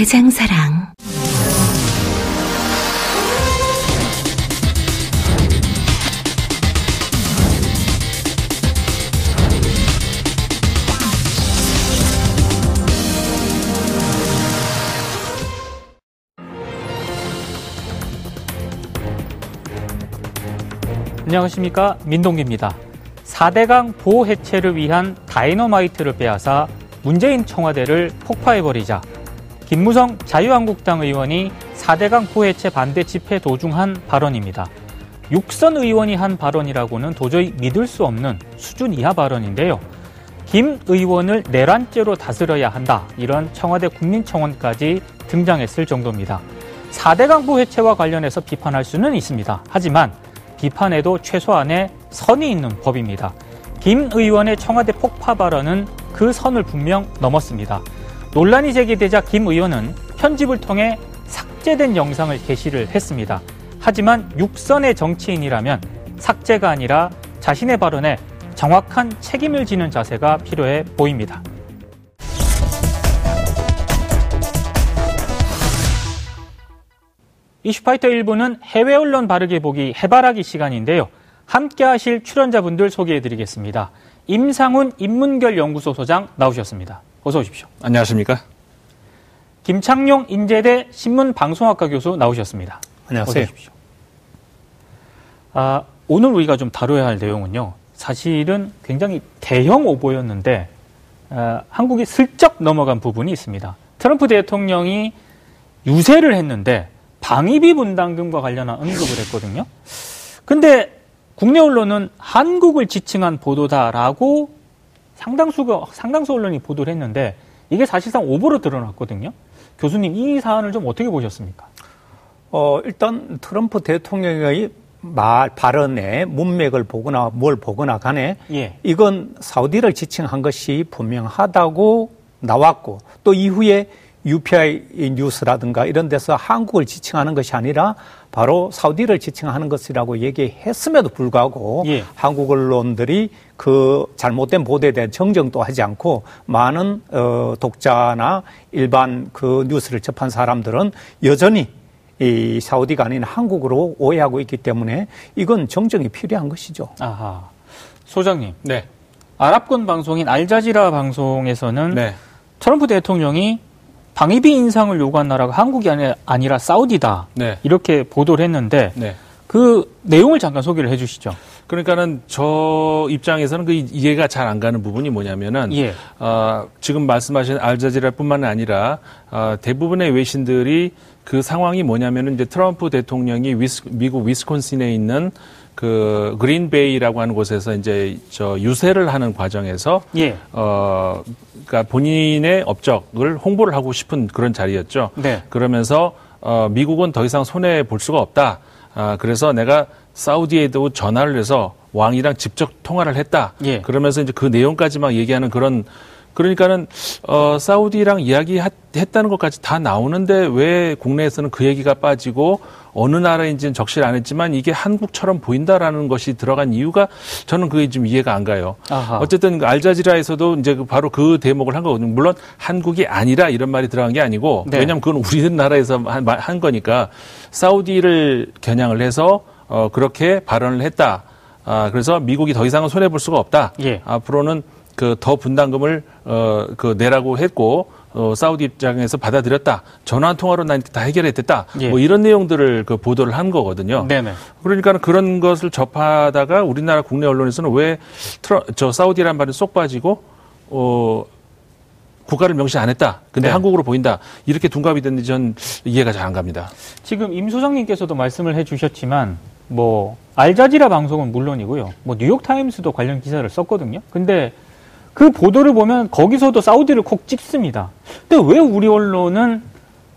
대장사랑. 안녕하십니까 민동기입니다. 4대강 보호 해체를 위한 다이너마이트를 빼앗아 문재인 청와대를 폭파해버리자 김무성 자유한국당 의원이 4대강 보호 해체 반대 집회 도중 한 발언입니다. 육선 의원이 한 발언이라고는 도저히 믿을 수 없는 수준 이하 발언인데요. 김 의원을 내란죄로 다스려야 한다. 이런 청와대 국민청원까지 등장했을 정도입니다. 4대강 보호 해체와 관련해서 비판할 수는 있습니다. 하지만 비판에도 최소한의 선이 있는 법입니다. 김 의원의 청와대 폭파 발언은 그 선을 분명 넘었습니다. 논란이 제기되자 김 의원은 편집을 통해 삭제된 영상을 게시를 했습니다. 하지만 육선의 정치인이라면 삭제가 아니라 자신의 발언에 정확한 책임을 지는 자세가 필요해 보입니다. 이슈파이터 1부는 해외 언론 바르게 보기 해바라기 시간인데요. 함께 하실 출연자분들 소개해 드리겠습니다. 임상훈 인문결 연구소 소장 나오셨습니다. 어서 오십시오. 안녕하십니까? 김창룡 인제대 신문방송학과 교수 나오셨습니다. 안녕하세요. 아, 오늘 우리가 좀 다뤄야 할 내용은요. 사실은 굉장히 대형 오보였는데 아, 한국이 슬쩍 넘어간 부분이 있습니다. 트럼프 대통령이 유세를 했는데 방위비 분담금과 관련한 언급을 했거든요. 근데 국내 언론은 한국을 지칭한 보도다라고 상당수가 상당수 언론이 보도를 했는데 이게 사실상 오보로 드러났거든요. 교수님 이 사안을 좀 어떻게 보셨습니까? 어, 일단 트럼프 대통령의 말 발언의 문맥을 보거나 뭘 보거나 간에 예. 이건 사우디를 지칭한 것이 분명하다고 나왔고 또 이후에 UPI 뉴스라든가 이런 데서 한국을 지칭하는 것이 아니라 바로 사우디를 지칭하는 것이라고 얘기했음에도 불구하고 예. 한국 언론들이 그 잘못된 보도에 대한 정정도 하지 않고 많은 어, 독자나 일반 그 뉴스를 접한 사람들은 여전히 이 사우디가 아닌 한국으로 오해하고 있기 때문에 이건 정정이 필요한 것이죠. 아하. 소장님. 네. 아랍권 방송인 알자지라 방송에서는 네. 트럼프 대통령이 방위비 인상을 요구한 나라가 한국이 아니라 사우디다. 네. 이렇게 보도를 했는데 네. 그 내용을 잠깐 소개를 해 주시죠. 그러니까는 저 입장에서는 그 이해가 잘 안 가는 부분이 뭐냐면은 예. 어, 지금 말씀하신 알자지라뿐만 아니라 어, 대부분의 외신들이 그 상황이 뭐냐면은 이제 트럼프 대통령이 위스, 미국 위스콘신에 있는 그 그린베이라고 하는 곳에서 이제 저 유세를 하는 과정에서 예. 어 그러니까 본인의 업적을 홍보를 하고 싶은 그런 자리였죠. 네. 그러면서 어 미국은 더 이상 손해 볼 수가 없다. 아 그래서 내가 사우디에도 전화를 해서 왕이랑 직접 통화를 했다. 예. 그러면서 이제 그 내용까지 막 얘기하는 그런 그러니까는 어 사우디랑 이야기했다는 것까지 다 나오는데 왜 국내에서는 그 얘기가 빠지고 어느 나라인지는 적실 안 했지만 이게 한국처럼 보인다라는 것이 들어간 이유가 저는 그게 좀 이해가 안 가요. 아하. 어쨌든 그 알자지라에서도 이제 그 바로 그 대목을 한 거거든요. 물론 한국이 아니라 이런 말이 들어간 게 아니고 네. 왜냐하면 그건 우리나라에서 한, 한 거니까 사우디를 겨냥을 해서 어, 그렇게 발언을 했다. 아, 그래서 미국이 더 이상은 손해 볼 수가 없다. 예. 앞으로는 그 더 분담금을 어, 그 내라고 했고 어, 사우디 입장에서 받아들였다. 전화 한 통화로 난다 해결이 됐다. 예. 뭐 이런 내용들을 그 보도를 한 거거든요. 네네. 그러니까 그런 것을 접하다가 우리나라 국내 언론에서는 왜 트러, 저 사우디란 말이 쏙 빠지고 어 국가를 명시 안 했다. 근데 네. 한국으로 보인다. 이렇게 둔갑이 됐는지 전 이해가 잘 안 갑니다. 지금 임 소장님께서도 말씀을 해 주셨지만 뭐 알자지라 방송은 물론이고요. 뭐 뉴욕 타임스도 관련 기사를 썼거든요. 근데 그 보도를 보면 거기서도 사우디를 콕 찍습니다. 근데 왜 우리 언론은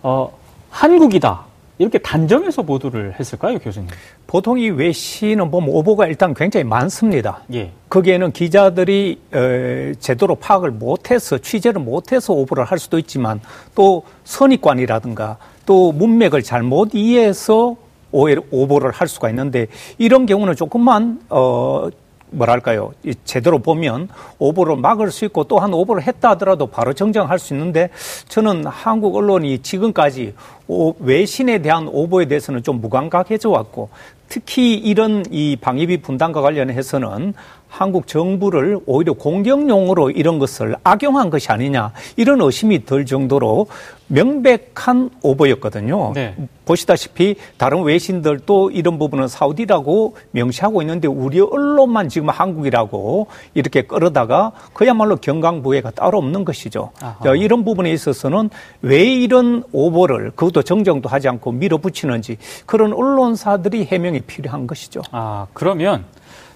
어, 한국이다. 이렇게 단정해서 보도를 했을까요, 교수님? 보통 이 외신은 보면 오보가 일단 굉장히 많습니다. 예. 거기에는 기자들이 에, 제대로 파악을 못해서 취재를 못해서 오보를 할 수도 있지만 또 선입관이라든가 또 문맥을 잘못 이해해서 오해를 오보를 할 수가 있는데 이런 경우는 조금만 어 뭐랄까요? 제대로 보면 오보를 막을 수 있고 또한 오보를 했다 하더라도 바로 정정할 수 있는데 저는 한국 언론이 지금까지 오, 외신에 대한 오보에 대해서는 좀 무감각해져 왔고 특히 이런 이 방위비 분담과 관련해서는 한국 정부를 오히려 공격용으로 이런 것을 악용한 것이 아니냐 이런 의심이 들 정도로 명백한 오보였거든요. 네. 보시다시피 다른 외신들도 이런 부분은 사우디라고 명시하고 있는데 우리 언론만 지금 한국이라고 이렇게 끌어다가 그야말로 경강부회가 따로 없는 것이죠. 자, 이런 부분에 있어서는 왜 이런 오보를 그것도 정정도 하지 않고 밀어붙이는지 그런 언론사들이 해명이 필요한 것이죠. 아 그러면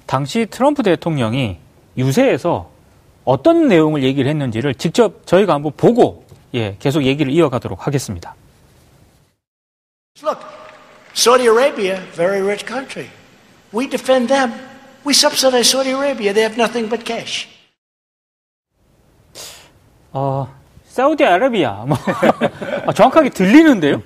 당시 트럼프 대통령이 유세에서 어떤 내용을 얘기를 했는지를 직접 저희가 한번 보고 예, 계속 얘기를 이어가도록 하겠습니다. Look, Saudi Arabia, very rich country. We defend them. We subsidize Saudi Arabia. They have nothing but cash. 어, 사우디아라비아. 뭐 아, 정확하게 들리는데요?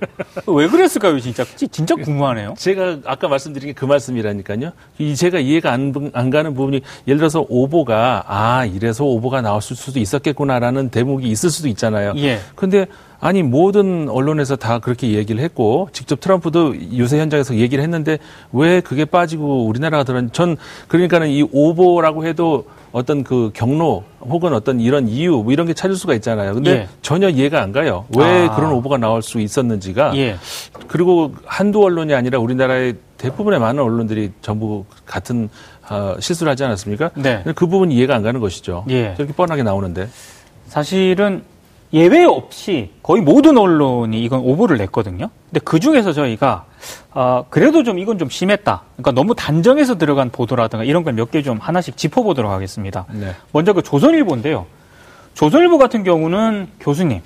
왜 그랬을까요, 진짜? 진짜 궁금하네요. 제가 아까 말씀드린 게 그 말씀이라니까요. 이 제가 이해가 안, 안 가는 부분이 예를 들어서 오보가 아 이래서 오보가 나왔을 수도 있었겠구나라는 대목이 있을 수도 있잖아요. 예. 근데 아니 모든 언론에서 다 그렇게 얘기를 했고 직접 트럼프도 유세 현장에서 얘기를 했는데 왜 그게 빠지고 우리나라가 들은 전 그러니까는 이 오보라고 해도 어떤 그 경로 혹은 어떤 이런 이유 뭐 이런 게 찾을 수가 있잖아요. 근데 예. 전혀 이해가 안 가요. 왜 아. 그런 오보가 나올 수 있었는지가. 예. 그리고 한두 언론이 아니라 우리나라의 대부분의 많은 언론들이 전부 같은 어, 실수를 하지 않았습니까? 네. 그 부분이 이해가 안 가는 것이죠. 예. 저렇게 뻔하게 나오는데. 사실은 예외 없이 거의 모든 언론이 이건 오보를 냈거든요. 근데 그 중에서 저희가 어, 그래도 좀 이건 좀 심했다. 그러니까 너무 단정해서 들어간 보도라든가 이런 걸 몇 개 좀 하나씩 짚어보도록 하겠습니다. 네. 먼저 그 조선일보인데요. 조선일보 같은 경우는 교수님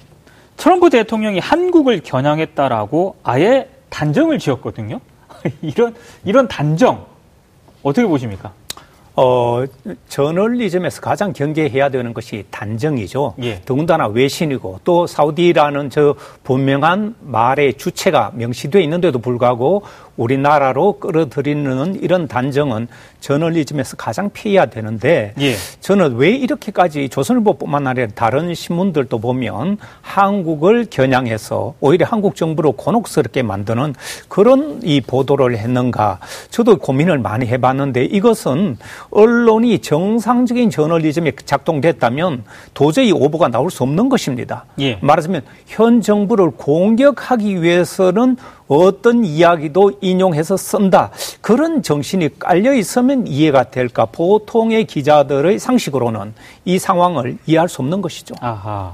트럼프 대통령이 한국을 겨냥했다라고 아예 단정을 지었거든요. 이런 이런 단정 어떻게 보십니까? 어, 저널리즘에서 가장 경계해야 되는 것이 단정이죠. 예. 더군다나 외신이고 또 사우디라는 저 분명한 말의 주체가 명시되어 있는데도 불구하고 우리나라로 끌어들이는 이런 단정은 저널리즘에서 가장 피해야 되는데 예. 저는 왜 이렇게까지 조선일보뿐만 아니라 다른 신문들도 보면 한국을 겨냥해서 오히려 한국 정부로 곤혹스럽게 만드는 그런 이 보도를 했는가 저도 고민을 많이 해봤는데 이것은 언론이 정상적인 저널리즘이 작동됐다면 도저히 오보가 나올 수 없는 것입니다. 예. 말하자면 현 정부를 공격하기 위해서는 어떤 이야기도 인용해서 쓴다. 그런 정신이 깔려 있으면 이해가 될까? 보통의 기자들의 상식으로는 이 상황을 이해할 수 없는 것이죠. 아하.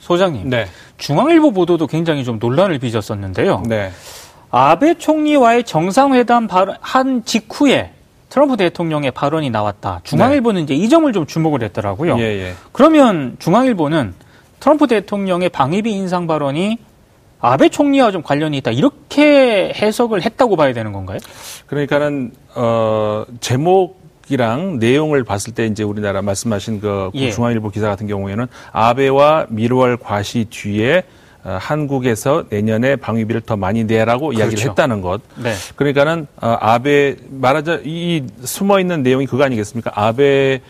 소장님. 네. 중앙일보 보도도 굉장히 좀 논란을 빚었었는데요. 네. 아베 총리와의 정상회담 한 직후에 트럼프 대통령의 발언이 나왔다. 중앙일보는 네. 이제 이 점을 좀 주목을 했더라고요. 예, 예. 그러면 중앙일보는 트럼프 대통령의 방위비 인상 발언이 아베 총리와 좀 관련이 있다 이렇게 해석을 했다고 봐야 되는 건가요? 그러니까는 어 제목 이랑 내용을 봤을 때 이제 우리나라 말씀하신 그 예. 중앙일보 기사 같은 경우에는 아베와 미르월 과시 뒤에 어, 한국에서 내년에 방위비를 더 많이 내라고 그렇죠. 이야기를 했다는 것. 네. 그러니까는 어, 아베 말하자 이 숨어 있는 내용이 그거 아니겠습니까? 아베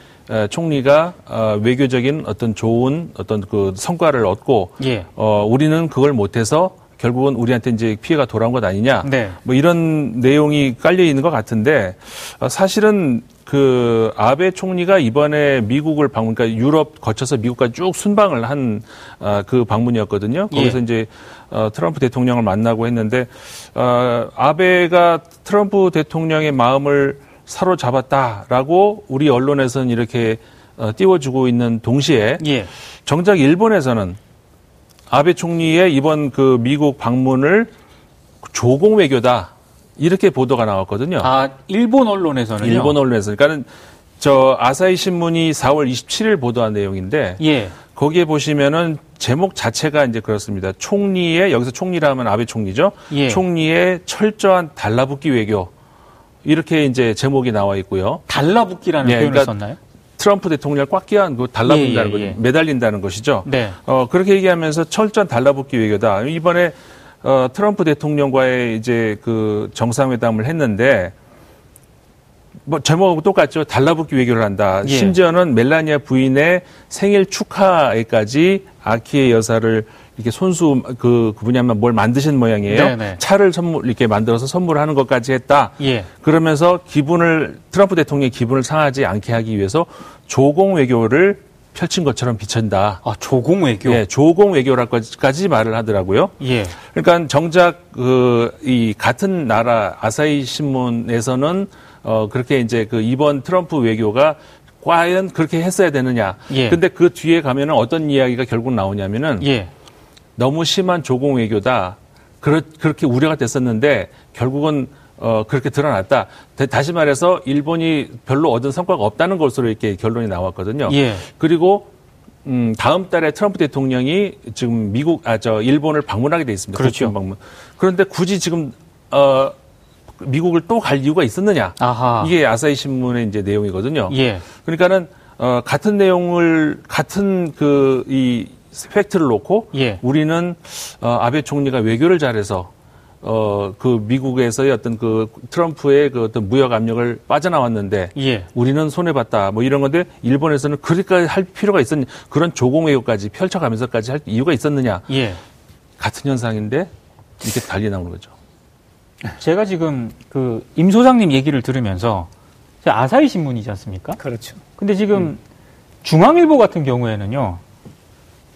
총리가 어, 외교적인 어떤 좋은 어떤 그 성과를 얻고 예. 어, 우리는 그걸 못해서 결국은 우리한테 이제 피해가 돌아온 것 아니냐. 네. 뭐 이런 내용이 깔려 있는 것 같은데 어, 사실은 그 아베 총리가 이번에 미국을 방문, 그러니까 유럽 거쳐서 미국까지 쭉 순방을 한그 어, 방문이었거든요. 거기서 예. 이제 어, 트럼프 대통령을 만나고 했는데 어, 아베가 트럼프 대통령의 마음을 사로잡았다라고 우리 언론에서는 이렇게 어, 띄워주고 있는 동시에 예. 정작 일본에서는 아베 총리의 이번 그 미국 방문을 조공 외교다 이렇게 보도가 나왔거든요. 아 일본 언론에서는 일본 언론에서 그러니까는 저 아사히 신문이 4월 27일 보도한 내용인데 예. 거기에 보시면은 제목 자체가 이제 그렇습니다. 총리의 여기서 총리라면 아베 총리죠. 예. 총리의 철저한 달라붙기 외교 이렇게 이제 제목이 나와 있고요. 달라붙기라는 네, 표현을 그러니까 썼나요? 트럼프 대통령을 꽉 끼안고 달라붙는다는 예, 예, 예. 매달린다는 것이죠. 네. 어, 그렇게 얘기하면서 철저한 달라붙기 외교다. 이번에 어, 트럼프 대통령과의 이제 그 정상회담을 했는데 뭐 제목하고 똑같죠. 달라붙기 외교를 한다. 예. 심지어는 멜라니아 부인의 생일 축하에까지 아키의 여사를 이렇게 손수 그 그분야만 뭘 만드신 모양이에요. 네네. 네. 차를 선물 이렇게 만들어서 선물하는 것까지 했다. 예. 그러면서 기분을 트럼프 대통령의 기분을 상하지 않게 하기 위해서 조공 외교를 펼친 것처럼 비친다. 아, 조공 외교? 예, 조공 외교라까지 말을 하더라고요. 예. 그러니까 정작 그, 이 같은 나라 아사히 신문에서는 어, 그렇게 이제 그 이번 트럼프 외교가 과연 그렇게 했어야 되느냐. 예. 근데 그 뒤에 가면은 어떤 이야기가 결국 나오냐면은 예. 너무 심한 조공 외교다. 그렇, 그렇게 우려가 됐었는데 결국은 어, 그렇게 드러났다. 다시 말해서 일본이 별로 얻은 성과가 없다는 것으로 이렇게 결론이 나왔거든요. 예. 그리고 음, 다음 달에 트럼프 대통령이 지금 미국, 아, 저, 일본을 방문하게 돼 있습니다. 그렇죠. 방문. 그런데 굳이 지금, 어, 미국을 또 갈 이유가 있었느냐. 아하. 이게 아사히 신문의 이제 내용이거든요. 예. 그러니까는, 어, 같은 내용을, 같은 그, 이, 팩트를 놓고 예. 우리는 어, 아베 총리가 외교를 잘해서 어, 그 미국에서의 어떤 그 트럼프의 그 어떤 무역 압력을 빠져나왔는데 예. 우리는 손해봤다 뭐 이런 건데 일본에서는 그렇게까지 할 필요가 있었냐 그런 조공 외교까지 펼쳐가면서까지 할 이유가 있었느냐 예. 같은 현상인데 이렇게 달리 나오는 거죠. 제가 지금 그 임 소장님 얘기를 들으면서 아사히 신문이지 않습니까? 그렇죠. 근데 지금 음. 중앙일보 같은 경우에는요.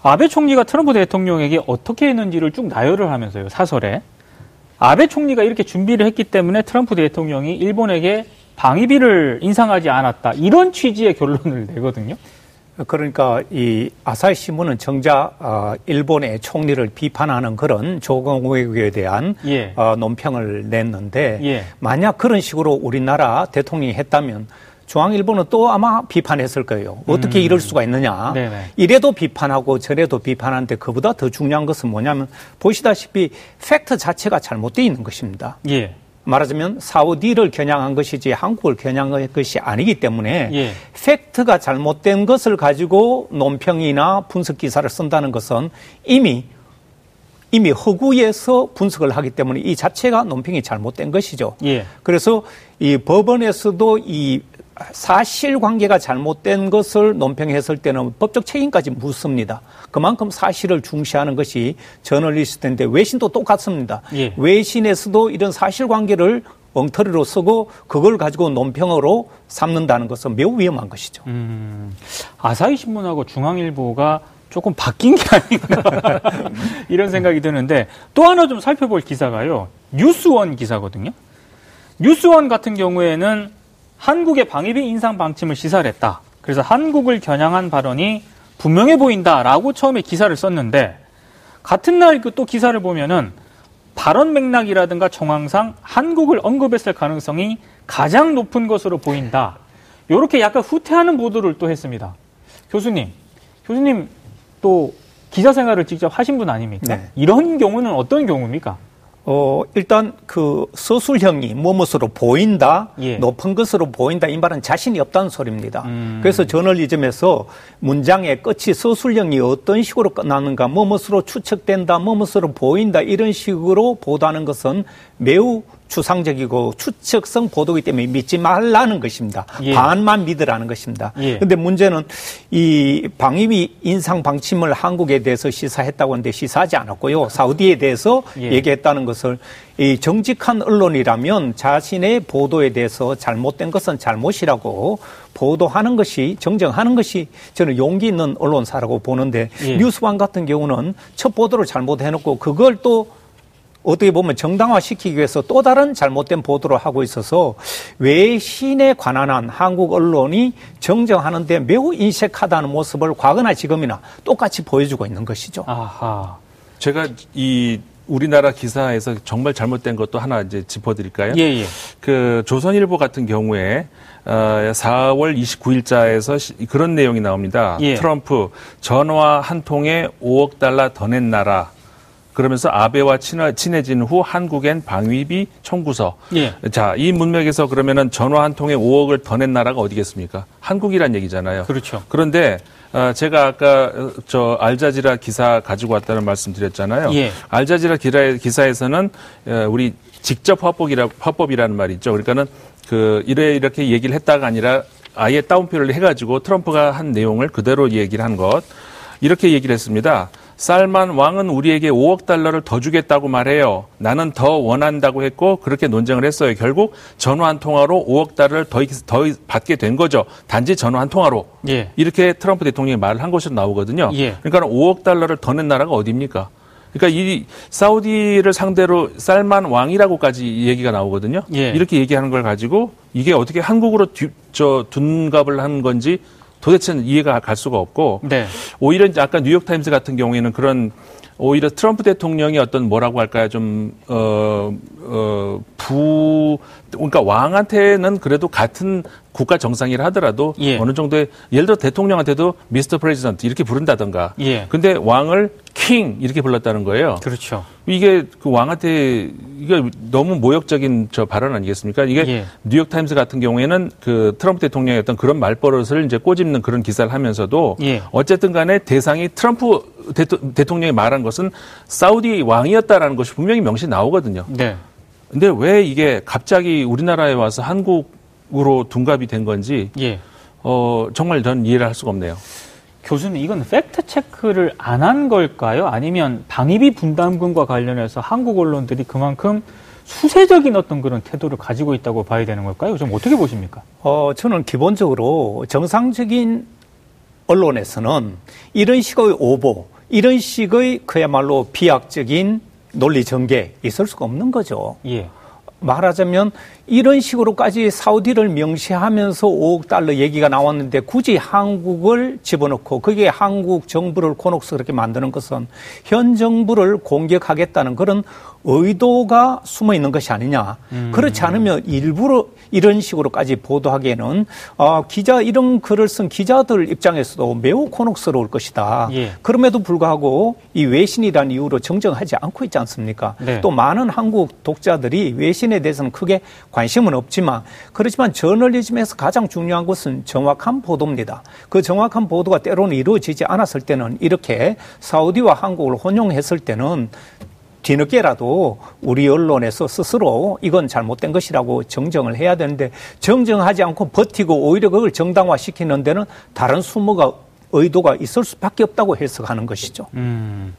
아베 총리가 트럼프 대통령에게 어떻게 했는지를 쭉 나열을 하면서요, 사설에. 아베 총리가 이렇게 준비를 했기 때문에 트럼프 대통령이 일본에게 방위비를 인상하지 않았다. 이런 취지의 결론을 내거든요. 그러니까 이 아사히 신문은 정작 어, 일본의 총리를 비판하는 그런 조공 외교에 대한 예. 어, 논평을 냈는데 예. 만약 그런 식으로 우리나라 대통령이 했다면 중앙일보는 또 아마 비판했을 거예요. 어떻게 음. 이럴 수가 있느냐. 네네. 이래도 비판하고 저래도 비판하는데 그보다 더 중요한 것은 뭐냐면 보시다시피 팩트 자체가 잘못되어 있는 것입니다. 예. 말하자면 사우디를 겨냥한 것이지 한국을 겨냥한 것이 아니기 때문에 예. 팩트가 잘못된 것을 가지고 논평이나 분석 기사를 쓴다는 것은 이미 이미 허구에서 분석을 하기 때문에 이 자체가 논평이 잘못된 것이죠. 예. 그래서 이 법원에서도 이 사실관계가 잘못된 것을 논평했을 때는 법적 책임까지 묻습니다. 그만큼 사실을 중시하는 것이 저널리스트인데 외신도 똑같습니다. 예. 외신에서도 이런 사실관계를 엉터리로 쓰고 그걸 가지고 논평으로 삼는다는 것은 매우 위험한 것이죠. 음, 아사히 신문하고 중앙일보가 조금 바뀐 게 아닌가 이런 생각이 드는데 또 하나 좀 살펴볼 기사가요. 뉴스원 기사거든요. 뉴스원 같은 경우에는 한국의 방위비 인상 방침을 시사를 했다. 그래서 한국을 겨냥한 발언이 분명해 보인다라고 처음에 기사를 썼는데 같은 날 그 또 기사를 보면은 발언 맥락이라든가 정황상 한국을 언급했을 가능성이 가장 높은 것으로 보인다. 이렇게 약간 후퇴하는 보도를 또 했습니다. 교수님, 교수님 또 기자 생활을 직접 하신 분 아닙니까? 네. 이런 경우는 어떤 경우입니까? 어, 일단 그 서술형이 뭐뭇으로 보인다, 예. 높은 것으로 보인다, 이 말은 자신이 없다는 소리입니다. 음. 그래서 저널리즘에서 문장의 끝이 서술형이 어떤 식으로 끝나는가, 뭐뭇으로 추측된다, 뭐뭇으로 보인다, 이런 식으로 보도하는 것은 매우 추상적이고 추측성 보도기 때문에 믿지 말라는 것입니다. 예. 반만 믿으라는 것입니다. 예. 근데 문제는 이 방위비 인상 방침을 한국에 대해서 시사했다고 하는데 시사하지 않았고요. 사우디에 대해서 예. 얘기했다는 것을 이 정직한 언론이라면 자신의 보도에 대해서 잘못된 것은 잘못이라고 보도하는 것이 정정하는 것이 저는 용기 있는 언론사라고 보는데 예. 뉴스wan 같은 경우는 첫 보도를 잘못해놓고 그걸 또 어떻게 보면 정당화시키기 위해서 또 다른 잘못된 보도를 하고 있어서 외신에 관한 한 한국 언론이 정정하는 데 매우 인색하다는 모습을 과거나 지금이나 똑같이 보여주고 있는 것이죠. 아하. 제가 이 우리나라 기사에서 정말 잘못된 것도 하나 이제 짚어드릴까요? 예, 예. 그 조선일보 같은 경우에 어, 4월 29일자에서 그런 내용이 나옵니다. 예. 트럼프 전화 한 통에 5억 달러 더 낸 나라. 그러면서 아베와 친해진 후 한국엔 방위비 청구서. 예. 자, 이 문맥에서 그러면은 전화 한 통에 5억을 더 낸 나라가 어디겠습니까? 한국이란 얘기잖아요. 그렇죠. 그런데 어, 제가 아까 어, 저 알자지라 기사 가지고 왔다는 말씀드렸잖아요. 예. 알자지라 기사에서는 어, 우리 직접 화법이라 화법이라는 말이 있죠. 그러니까는 그 이래 이렇게 얘기를 했다가 아니라 아예 따옴표를 해가지고 트럼프가 한 내용을 그대로 얘기를 한 것. 이렇게 얘기를 했습니다. 살만 왕은 우리에게 5억 달러를 더 주겠다고 말해요. 나는 더 원한다고 했고 그렇게 논쟁을 했어요. 결국 전화 한 통화로 5억 달러를 더, 더 받게 된 거죠. 단지 전화 한 통화로. 예. 이렇게 트럼프 대통령이 말을 한 것으로 나오거든요. 예. 그러니까 5억 달러를 더 낸 나라가 어디입니까? 그러니까 이 사우디를 상대로 살만 왕이라고까지 얘기가 나오거든요. 예. 이렇게 얘기하는 걸 가지고 이게 어떻게 한국으로 뒤, 저 둔갑을 한 건지 도대체는 이해가 갈 수가 없고 네. 오히려 이제 아까 뉴욕 타임스 같은 경우에는 그런 오히려 트럼프 대통령이 어떤 뭐라고 할까요 좀 어 어 부 그러니까 왕한테는 그래도 같은 국가 정상이라 하더라도 예. 어느 정도의 예를 들어 대통령한테도 Mr. President 이렇게 부른다던가. 예. 근데 왕을 king 이렇게 불렀다는 거예요. 그렇죠. 이게 그 왕한테 이게 너무 모욕적인 저 발언 아니겠습니까? 이게 예. 뉴욕 타임스 같은 경우에는 그 트럼프 대통령의 어떤 그런 말버릇을 이제 꼬집는 그런 기사를 하면서도 예. 어쨌든 간에 대상이 트럼프 대통, 령이 말한 것은 사우디 왕이었다라는 것이 분명히 명시 나오거든요. 네. 근데 왜 이게 갑자기 우리나라에 와서 한국 으로 둔갑이 된 건지 예. 어, 정말 전 이해를 할 수가 없네요. 교수님, 이건 팩트 체크를 안 한 걸까요? 아니면 방위비 분담금과 관련해서 한국 언론들이 그만큼 수세적인 어떤 그런 태도를 가지고 있다고 봐야 되는 걸까요? 좀 어떻게 보십니까? 어, 저는 기본적으로 정상적인 언론에서는 이런 식의 오보, 이런 식의 그야말로 비약적인 논리 전개 있을 수가 없는 거죠. 예. 말하자면 이런 식으로까지 사우디를 명시하면서 5억 달러 얘기가 나왔는데 굳이 한국을 집어넣고 그게 한국 정부를 코녹스 그렇게 만드는 것은 현 정부를 공격하겠다는 그런 의도가 숨어 있는 것이 아니냐. 음. 그렇지 않으면 일부러 이런 식으로까지 보도하기에는 어, 기자 이런 글을 쓴 기자들 입장에서도 매우 곤혹스러울 것이다. 예. 그럼에도 불구하고 이 외신이라는 이유로 정정하지 않고 있지 않습니까? 네. 또 많은 한국 독자들이 외신에 대해서는 크게 관심은 없지만 그렇지만 저널리즘에서 가장 중요한 것은 정확한 보도입니다. 그 정확한 보도가 때로는 이루어지지 않았을 때는 이렇게 사우디와 한국을 혼용했을 때는 뒤늦게라도 우리 언론에서 스스로 이건 잘못된 것이라고 정정을 해야 되는데 정정하지 않고 버티고 오히려 그걸 정당화시키는 데는 다른 수모가 의도가 있을 수밖에 없다고 해석하는 것이죠. 음.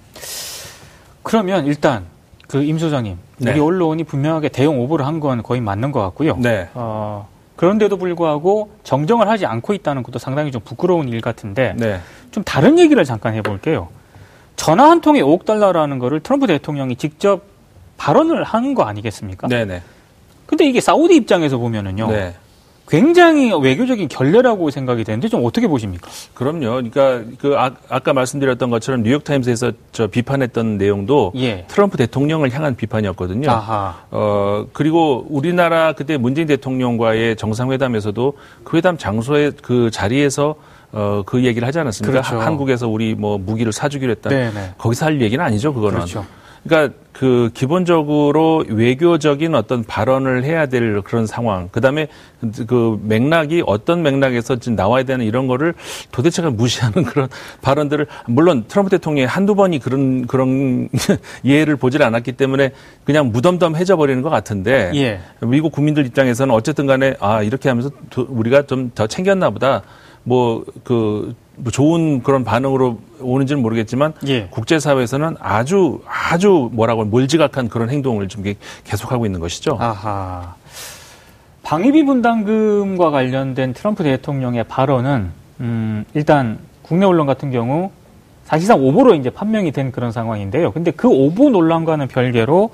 그러면 일단 그 임 소장님, 네. 우리 언론이 분명하게 대형 오보를 한 건 거의 맞는 것 같고요. 네. 어, 그런데도 불구하고 정정을 하지 않고 있다는 것도 상당히 좀 부끄러운 일 같은데 네. 좀 다른 얘기를 잠깐 해볼게요. 전화 한 통에 5억 달러라는 거를 트럼프 대통령이 직접 발언을 한 거 아니겠습니까? 네네. 근데 이게 사우디 입장에서 보면은요. 네. 굉장히 외교적인 결례라고 생각이 되는데 좀 어떻게 보십니까? 그럼요. 그러니까 그 아, 까 말씀드렸던 것처럼 뉴욕 타임스에서 저 비판했던 내용도 예. 트럼프 대통령을 향한 비판이었거든요. 아하. 어 그리고 우리나라 그때 문재인 대통령과의 정상회담에서도 그 회담 장소에 그 자리에서 어, 그 얘기를 하지 않았습니까? 그렇죠. 한국에서 우리 뭐 무기를 사주기로 했다. 네네. 거기서 할 얘기는 아니죠, 그거는. 그렇죠. 그러니까 그 기본적으로 외교적인 어떤 발언을 해야 될 그런 상황. 그 다음에 그 맥락이 어떤 맥락에서 지금 나와야 되는 이런 거를 도대체가 무시하는 그런 발언들을 물론 트럼프 대통령이 한두 번이 그런 그런 예를 보질 않았기 때문에 그냥 무덤덤해져 버리는 것 같은데 예. 미국 국민들 입장에서는 어쨌든 간에 아 이렇게 하면서 우리가 좀 더 챙겼나 보다. 뭐그 뭐 좋은 그런 반응으로 오는지는 모르겠지만 예. 국제사회에서는 아주 아주 뭐라고 몰지각한 그런 행동을 좀 계속하고 있는 것이죠. 아하. 방위비 분담금과 관련된 트럼프 대통령의 발언은 음, 일단 국내 언론 같은 경우 사실상 오보로 이제 판명이 된 그런 상황인데요. 근데 그 오보 논란과는 별개로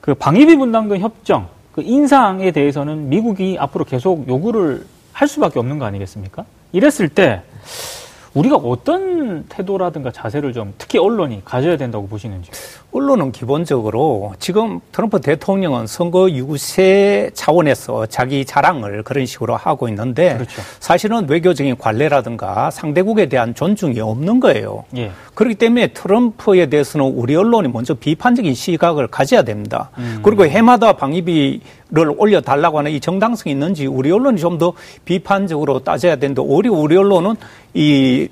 그 방위비 분담금 협정 그 인상에 대해서는 미국이 앞으로 계속 요구를 할 수밖에 없는 거 아니겠습니까? 이랬을 때 우리가 어떤 태도라든가 자세를 좀 특히 언론이 가져야 된다고 보시는지? 언론은 기본적으로 지금 트럼프 대통령은 선거 유세 차원에서 자기 자랑을 그런 식으로 하고 있는데 그렇죠. 사실은 외교적인 관례라든가 상대국에 대한 존중이 없는 거예요. 예. 그렇기 때문에 트럼프에 대해서는 우리 언론이 먼저 비판적인 시각을 가져야 됩니다. 음. 그리고 해마다 방위비 를 올려달라고 하는 이 정당성이 있는지 우리 언론이 좀 더 비판적으로 따져야 되는데 오히려 우리 언론은 이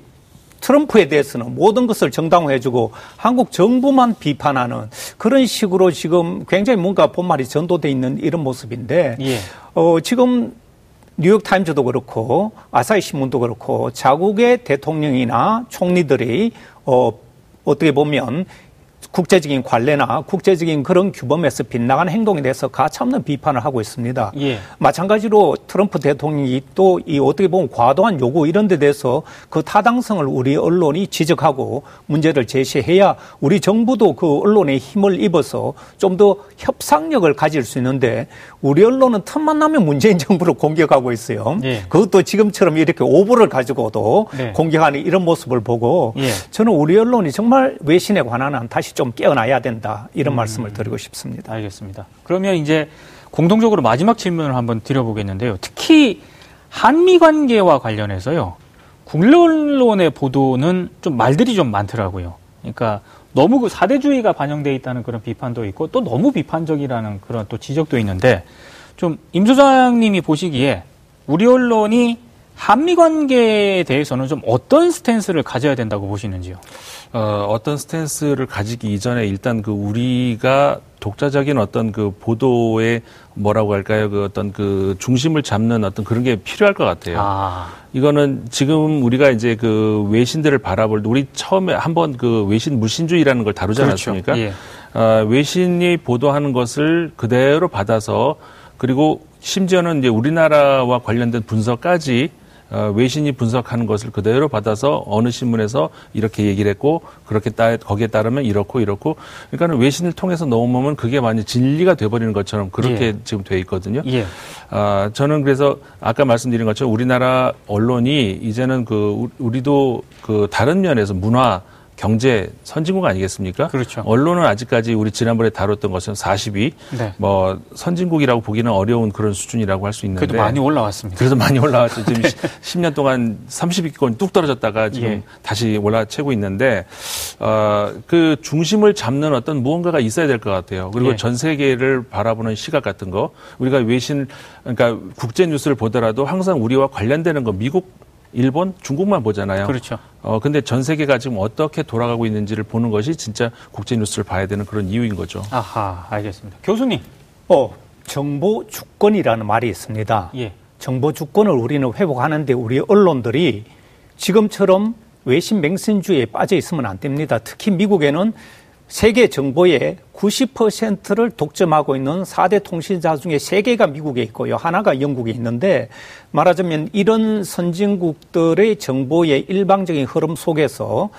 트럼프에 대해서는 모든 것을 정당화해주고 한국 정부만 비판하는 그런 식으로 지금 굉장히 뭔가 본말이 전도돼 있는 이런 모습인데 예. 어, 지금 뉴욕 타임즈도 그렇고 아사히 신문도 그렇고 자국의 대통령이나 총리들이 어, 어떻게 보면 국제적인 관례나 국제적인 그런 규범에서 빗나간 행동에 대해서 가차없는 비판을 하고 있습니다. 예. 마찬가지로 트럼프 대통령이 또 이 어떻게 보면 과도한 요구 이런 데 대해서 그 타당성을 우리 언론이 지적하고 문제를 제시해야 우리 정부도 그 언론에 힘을 입어서 좀 더 협상력을 가질 수 있는데 우리 언론은 틈만 나면 문재인 정부를 공격하고 있어요. 예. 그것도 지금처럼 이렇게 오보를 가지고도 네. 공격하는 이런 모습을 보고 예. 저는 우리 언론이 정말 외신에 관한 한 다시 좀좀 깨어나야 된다 이런 음, 말씀을 드리고 싶습니다. 알겠습니다. 그러면 이제 공동적으로 마지막 질문을 한번 드려보겠는데요. 특히 한미 관계와 관련해서요. 국내 언론의 보도는 좀 말들이 좀 많더라고요. 그러니까 너무 그 사대주의가 반영돼 있다는 그런 비판도 있고 또 너무 비판적이라는 그런 또 지적도 있는데 좀 임 소장님이 보시기에 우리 언론이 한미 관계에 대해서는 좀 어떤 스탠스를 가져야 된다고 보시는지요? 어, 어떤 스탠스를 가지기 이전에 일단 그 우리가 독자적인 어떤 그 보도의 뭐라고 할까요? 그 어떤 그 중심을 잡는 어떤 그런 게 필요할 것 같아요. 아. 이거는 지금 우리가 이제 그 외신들을 바라볼 때 우리 처음에 한번 그 외신 무신주의라는 걸 다루지 그렇죠. 않았습니까? 예. 어, 외신이 보도하는 것을 그대로 받아서 그리고 심지어는 이제 우리나라와 관련된 분석까지 어, 외신이 분석하는 것을 그대로 받아서 어느 신문에서 이렇게 얘기를 했고 그렇게 따 거기에 따르면 이렇고 이렇고 그러니까 외신을 통해서 넘으면 그게 많이 진리가 돼버리는 것처럼 그렇게 예. 지금 돼 있거든요. 예. 아, 저는 그래서 아까 말씀드린 것처럼 우리나라 언론이 이제는 그 우리도 그 다른 면에서 문화 경제 선진국 아니겠습니까? 그렇죠. 언론은 아직까지 우리 지난번에 다뤘던 것은 40위, 네. 뭐 선진국이라고 보기는 어려운 그런 수준이라고 할 수 있는데 그래도 많이 올라왔습니다. 그래서 많이 올라왔죠. 지금 네. 10년 동안 30위권 뚝 떨어졌다가 지금 예. 다시 올라채고 있는데 어, 그 중심을 잡는 어떤 무언가가 있어야 될 것 같아요. 그리고 예. 전 세계를 바라보는 시각 같은 거 우리가 외신 그러니까 국제 뉴스를 보더라도 항상 우리와 관련되는 거 미국 일본, 중국만 보잖아요. 그렇죠. 어, 근데 전 세계가 지금 어떻게 돌아가고 있는지를 보는 것이 진짜 국제 뉴스를 봐야 되는 그런 이유인 거죠. 아하, 알겠습니다. 교수님. 어, 정보 주권이라는 말이 있습니다. 예. 정보 주권을 우리는 회복하는데 우리 언론들이 지금처럼 외신 맹신주의에 빠져 있으면 안 됩니다. 특히 미국에는 세계 정보의 90%를 독점하고 있는 4대 통신사 중에 3개가 미국에 있고요. 하나가 영국에 있는데 말하자면 이런 선진국들의 정보의 일방적인 흐름 속에서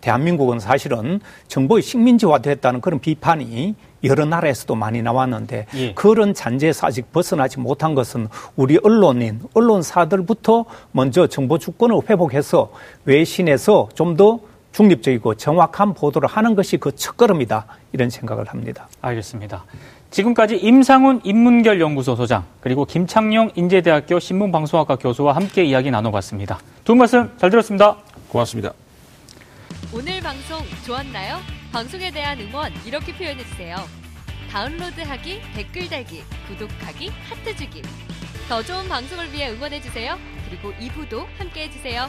대한민국은 사실은 정보의 식민지화됐다는 그런 비판이 여러 나라에서도 많이 나왔는데 예. 그런 잔재에서 아직 벗어나지 못한 것은 우리 언론인, 언론사들부터 먼저 정보 주권을 회복해서 외신에서 좀더 중립적이고 정확한 보도를 하는 것이 그 첫걸음이다. 이런 생각을 합니다. 알겠습니다. 지금까지 임상훈 인문결 연구소 소장 그리고 김창룡 인제대학교 신문방송학과 교수와 함께 이야기 나눠봤습니다. 두 말씀 잘 들었습니다. 고맙습니다. 오늘 방송 좋았나요? 방송에 대한 응원 이렇게 표현해 주세요. 다운로드하기, 댓글 달기, 구독하기, 하트 주기. 더 좋은 방송을 위해 응원해 주세요. 그리고 2부도 함께 해 주세요.